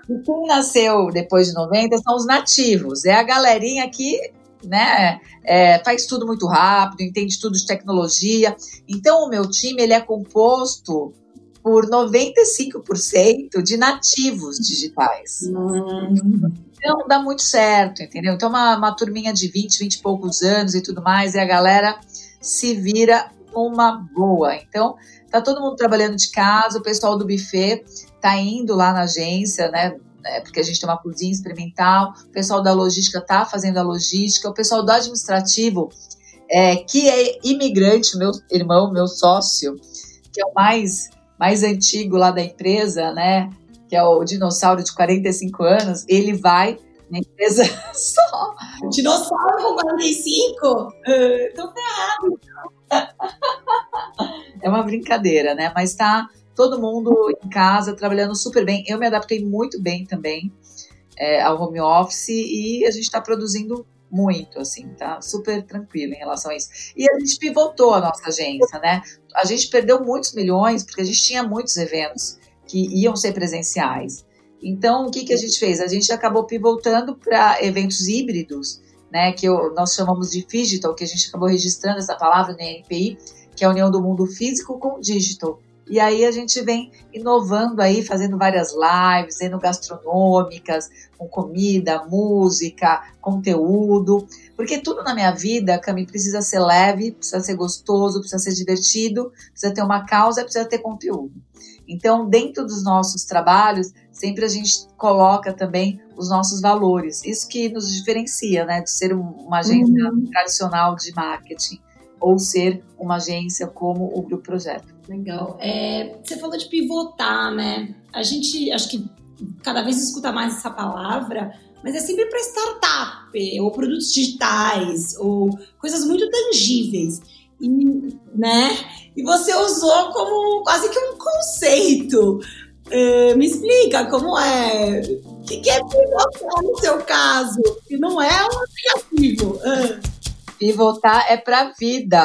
E quem nasceu depois de 90 são os nativos. É a galerinha que né, é, faz tudo muito rápido, entende tudo de tecnologia. Então, o meu time ele é composto por 95% de nativos digitais. Uhum. Então, dá muito certo, entendeu? Então, uma, uma turminha de 20, 20 e poucos anos e tudo mais, e a galera se vira uma boa. Então, tá todo mundo trabalhando de casa, o pessoal do buffet tá indo lá na agência, né? né, porque a gente tem uma cozinha experimental, o pessoal da logística está fazendo a logística, o pessoal do administrativo, é, que é imigrante, meu irmão, meu sócio, que é o mais, mais antigo lá da empresa, né, que é o dinossauro de 45 anos, ele vai na empresa só. Dinossauro com 45? Uh, tô ferrado. É uma brincadeira, né? Mas tá todo mundo em casa trabalhando super bem. Eu me adaptei muito bem também é, ao home office e a gente está produzindo muito, assim, tá super tranquilo em relação a isso. E a gente pivotou a nossa agência, né? A gente perdeu muitos milhões porque a gente tinha muitos eventos que iam ser presenciais. Então, o que, que a gente fez? A gente acabou pivotando para eventos híbridos, né? Que eu, nós chamamos de digital, que a gente acabou registrando essa palavra no NPI, que é a união do mundo físico com digital. E aí a gente vem inovando aí, fazendo várias lives, sendo gastronômicas, com comida, música, conteúdo. Porque tudo na minha vida, Cami, precisa ser leve, precisa ser gostoso, precisa ser divertido, precisa ter uma causa, precisa ter conteúdo. Então, dentro dos nossos trabalhos, sempre a gente coloca também os nossos valores. Isso que nos diferencia, né, de ser uma agência uhum. tradicional de marketing ou ser uma agência como o Grupo Projeto. Legal. É, você falou de pivotar, né? A gente, acho que cada vez escuta mais essa palavra, mas é sempre para startup, ou produtos digitais, ou coisas muito tangíveis. E, né? e você usou como quase que um conceito. É, me explica como é. O que, que é pivotar no seu caso? Que não é um aplicativo. Ah. Pivotar é para vida.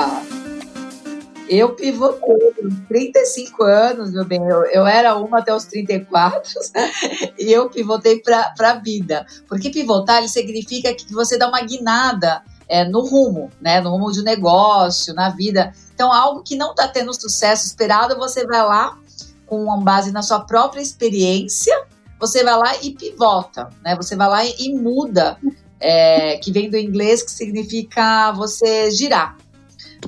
Eu pivotei 35 anos, meu bem. Eu, eu era uma até os 34 e eu pivotei para a vida. Porque pivotar ele significa que você dá uma guinada é, no rumo, né? No rumo de negócio, na vida. Então, algo que não está tendo sucesso esperado, você vai lá com base na sua própria experiência, você vai lá e pivota, né? Você vai lá e, e muda é, que vem do inglês, que significa você girar.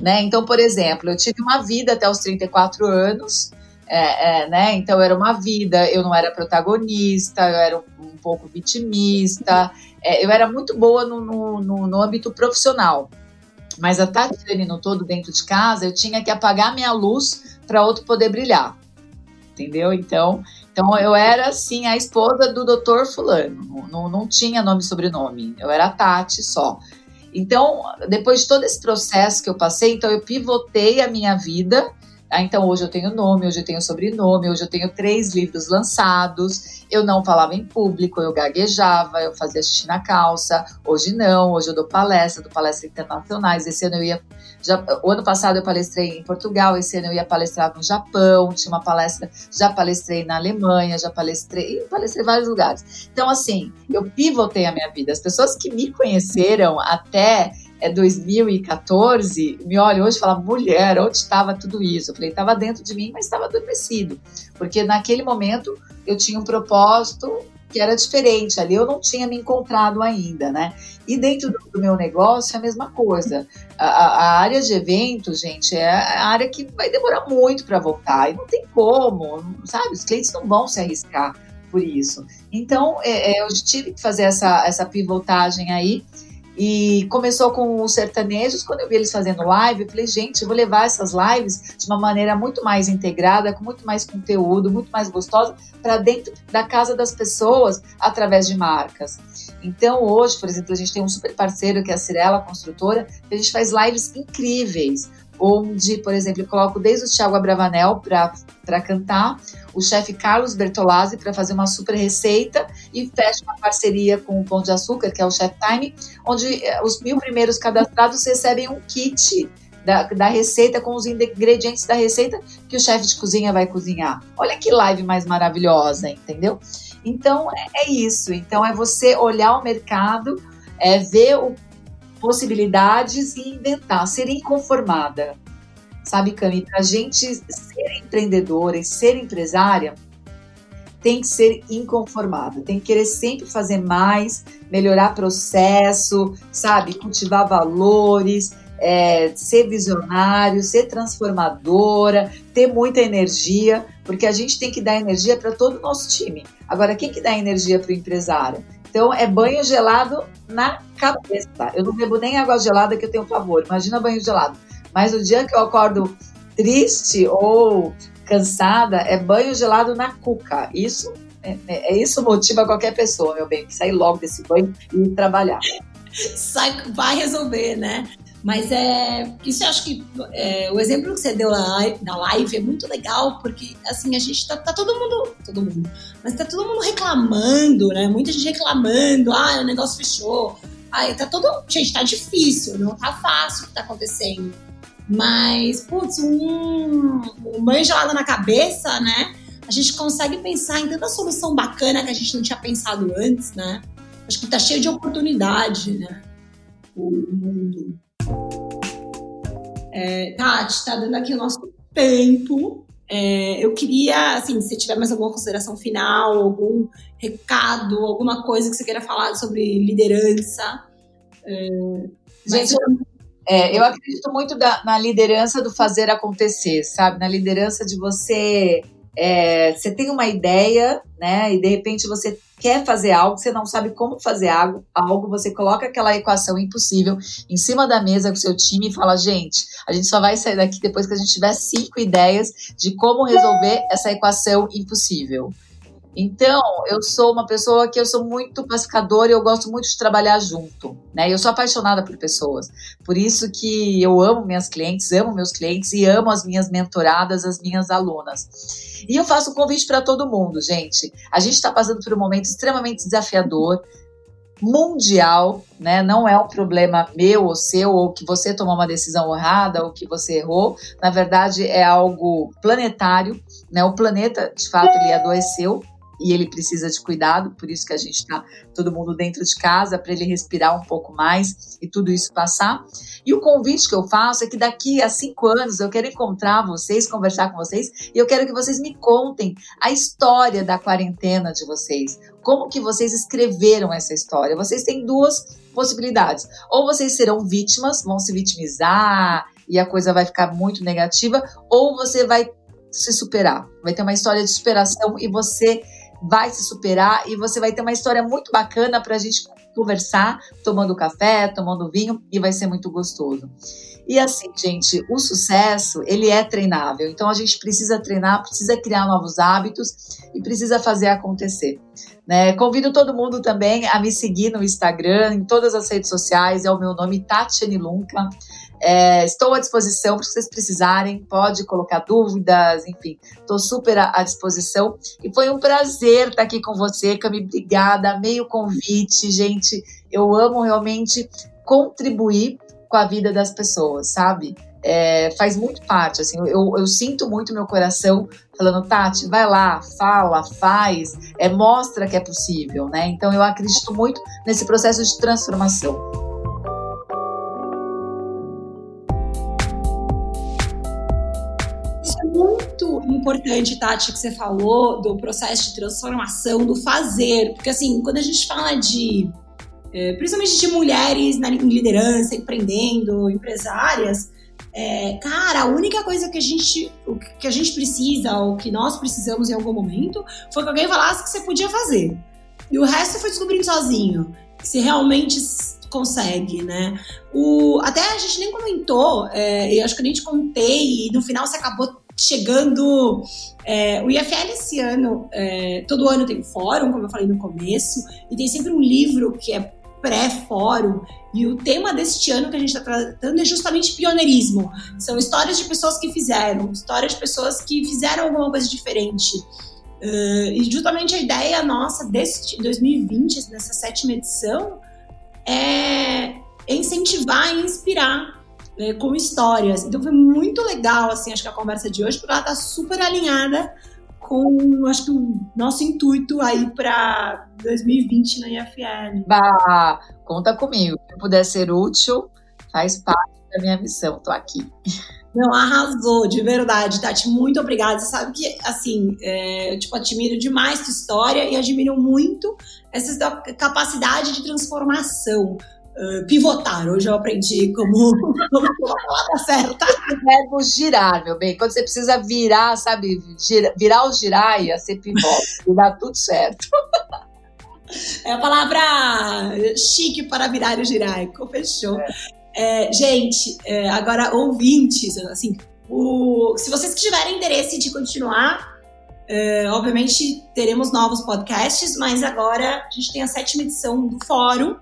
Né? Então, por exemplo, eu tive uma vida até os 34 anos, É, é, né? Então era uma vida, eu não era protagonista, eu era um, pouco vitimista, é, eu era muito boa no, no, no, no âmbito profissional. Mas a Tatiane no todo dentro de casa, eu tinha que apagar minha luz para outro poder brilhar. Entendeu? Então, então eu era assim a esposa do doutor fulano. Não, não tinha nome e sobrenome. Eu era a Tati só. Então, depois de todo esse processo que eu passei, então eu pivotei a minha vida ah, então hoje eu tenho nome, hoje eu tenho sobrenome, hoje eu tenho três livros lançados. Eu não falava em público, eu gaguejava, eu fazia xixi na calça. Hoje não, hoje eu dou palestra, dou palestras internacionais. Esse ano eu ia. Já, o ano passado eu palestrei em Portugal, esse ano eu ia palestrar no Japão, tinha uma palestra, já palestrei na Alemanha, já palestrei, palestrei em vários lugares. Então, assim, eu pivotei a minha vida. As pessoas que me conheceram até é 2014, me olha hoje e fala, mulher, onde estava tudo isso? Eu falei, estava dentro de mim, mas estava adormecido. Porque naquele momento eu tinha um propósito que era diferente, ali eu não tinha me encontrado ainda, né? E dentro do, meu negócio é a mesma coisa. A, a, área de eventos, gente, é a área que vai demorar muito para voltar e não tem como, sabe? Os clientes não vão se arriscar por isso. Então, é, é, eu tive que fazer essa, essa pivotagem aí e começou com os sertanejos. Quando eu vi eles fazendo live, eu falei, gente, eu vou levar essas lives de uma maneira muito mais integrada, com muito mais conteúdo, muito mais gostosa, para dentro da casa das pessoas através de marcas. Então, hoje, por exemplo, a gente tem um super parceiro que é a Cirela Construtora, que a gente faz lives incríveis onde, por exemplo, eu coloco desde o Thiago Abravanel para cantar, o chefe Carlos Bertolazzi para fazer uma super receita e fecho uma parceria com o Pão de Açúcar, que é o Chef Time, onde eh, os mil primeiros cadastrados recebem um kit da, da, receita com os ingredientes da receita que o chefe de cozinha vai cozinhar. Olha que live mais maravilhosa, entendeu? Então é, é isso. Então é você olhar o mercado, é ver o possibilidades e inventar, ser inconformada. Sabe, Cami, para a gente ser empreendedora e ser empresária, tem que ser inconformada, tem que querer sempre fazer mais, melhorar processo, sabe, cultivar valores, é, ser visionário, ser transformadora, ter muita energia, porque a gente tem que dar energia para todo o nosso time. Agora, quem que dá energia para o empresário? Então, é banho gelado na cabeça. Eu não bebo nem água gelada que eu tenho favor. Imagina banho gelado. Mas o dia que eu acordo triste ou cansada, é banho gelado na cuca. Isso é, é, é isso motiva qualquer pessoa, meu bem, que sair logo desse banho e trabalhar. Sai, vai resolver, né? Mas é isso eu acho que é, o exemplo que você deu na live é muito legal, porque assim, a gente tá, tá, todo mundo. Todo mundo. Mas tá todo mundo reclamando, né? Muita gente reclamando, ah, o negócio fechou. Ai, tá todo. Gente, tá difícil, não tá fácil o que tá acontecendo. Mas, putz, um, um banho gelado na cabeça, né? A gente consegue pensar em tanta solução bacana que a gente não tinha pensado antes, né? Acho que tá cheio de oportunidade, né? O mundo. É, Tati, tá dando aqui o nosso tempo. É, eu queria, assim, se tiver mais alguma consideração final, algum recado, alguma coisa que você queira falar sobre liderança. É, Gente, é, eu acredito muito da, na liderança do fazer acontecer, sabe? Na liderança de você. É, você tem uma ideia, né? E de repente você quer fazer algo, você não sabe como fazer algo, algo, você coloca aquela equação impossível em cima da mesa com o seu time e fala, gente, a gente só vai sair daqui depois que a gente tiver cinco ideias de como resolver essa equação impossível. Então, eu sou uma pessoa que eu sou muito pacificadora e eu gosto muito de trabalhar junto, né? Eu sou apaixonada por pessoas. Por isso que eu amo minhas clientes, amo meus clientes e amo as minhas mentoradas, as minhas alunas. E eu faço um convite para todo mundo, gente. A gente está passando por um momento extremamente desafiador, mundial, né? Não é um problema meu ou seu, ou que você tomou uma decisão errada, ou que você errou. Na verdade, é algo planetário, né? O planeta, de fato, ele adoeceu e ele precisa de cuidado, por isso que a gente está todo mundo dentro de casa para ele respirar um pouco mais e tudo isso passar. E o convite que eu faço é que daqui a cinco anos eu quero encontrar vocês, conversar com vocês e eu quero que vocês me contem a história da quarentena de vocês. Como que vocês escreveram essa história? Vocês têm duas possibilidades. Ou vocês serão vítimas, vão se vitimizar e a coisa vai ficar muito negativa, ou você vai se superar. Vai ter uma história de superação e você vai se superar e você vai ter uma história muito bacana para a gente conversar, tomando café, tomando vinho e vai ser muito gostoso. E assim, gente, o sucesso, ele é treinável. Então a gente precisa treinar, precisa criar novos hábitos e precisa fazer acontecer. Né? Convido todo mundo também a me seguir no Instagram, em todas as redes sociais. É o meu nome, Tatiane Lunca. É, estou à disposição para vocês precisarem, pode colocar dúvidas, enfim, estou super à, disposição. E foi um prazer estar aqui com você, Cami. Obrigada, meio convite, gente. Eu amo realmente contribuir com a vida das pessoas, sabe? É, faz muito parte, assim, eu, eu sinto muito meu coração falando, Tati, vai lá, fala, faz, é, mostra que é possível, né? Então eu acredito muito nesse processo de transformação. Muito importante, Tati, que você falou do processo de transformação, do fazer. Porque, assim, quando a gente fala de. É, principalmente de mulheres na, em liderança, empreendendo, empresárias, é, cara, a única coisa que a gente o que a gente precisa, ou que nós precisamos em algum momento, foi que alguém falasse que você podia fazer. E o resto foi descobrindo sozinho. Você realmente consegue, né? O, até a gente nem comentou, é, eu acho que nem te contei, e no final você acabou chegando. É, o IFL esse ano, é, todo ano tem fórum, como eu falei no começo, e tem sempre um livro que é pré-fórum. E o tema deste ano que a gente está tratando é justamente pioneirismo. São histórias de pessoas que fizeram, histórias de pessoas que fizeram alguma coisa diferente. Uh, e justamente a ideia nossa desse 2020, nessa sétima edição, é incentivar e inspirar né, com histórias. Então foi muito legal, assim, acho que a conversa de hoje, porque ela tá super alinhada com, acho que o nosso intuito aí para 2020 na IFL. Bah, conta comigo. Se puder ser útil, faz parte da minha missão. Tô aqui. Não, arrasou, de verdade, Tati. Muito obrigada. Você sabe que, assim, é, eu tipo, admiro demais tua história e admiro muito essa capacidade de transformação pivotar. Hoje eu aprendi como, como a palavra certa. O verbo girar, meu bem. Quando você precisa virar, sabe, gira, virar o giraia, você pivota e dá tudo certo. É a palavra chique para virar o giraico, fechou. É. É, gente, é, agora ouvintes, assim, o, se vocês tiverem interesse de continuar Uh, obviamente teremos novos podcasts, mas agora a gente tem a sétima edição do fórum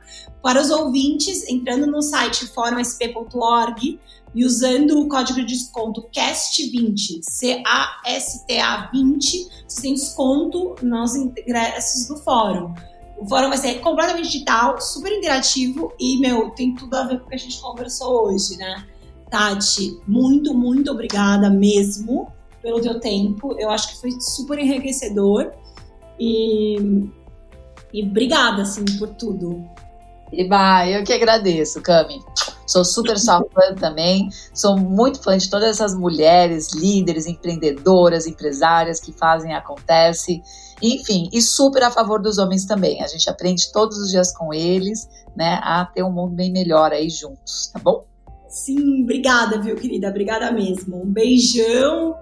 para os ouvintes, entrando no site fórumsp.org e usando o código de desconto CAST20, C-A-S-T-A 20, você tem desconto nos ingressos do fórum. O fórum vai ser completamente digital, super interativo e, meu, tem tudo a ver com o que a gente conversou hoje, né? Tati, muito, muito obrigada mesmo pelo teu tempo. Eu acho que foi super enriquecedor. E, e obrigada, assim, por tudo. Iba, eu que agradeço, Cami. Sou super sua fã também. Sou muito fã de todas essas mulheres, líderes, empreendedoras, empresárias que fazem acontece. Enfim, e super a favor dos homens também. A gente aprende todos os dias com eles, né, a ter um mundo bem melhor aí juntos, tá bom? Sim, obrigada, viu, querida? Obrigada mesmo. Um beijão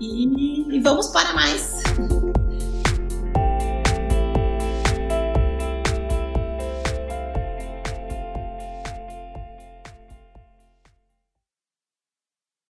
e, e vamos para mais.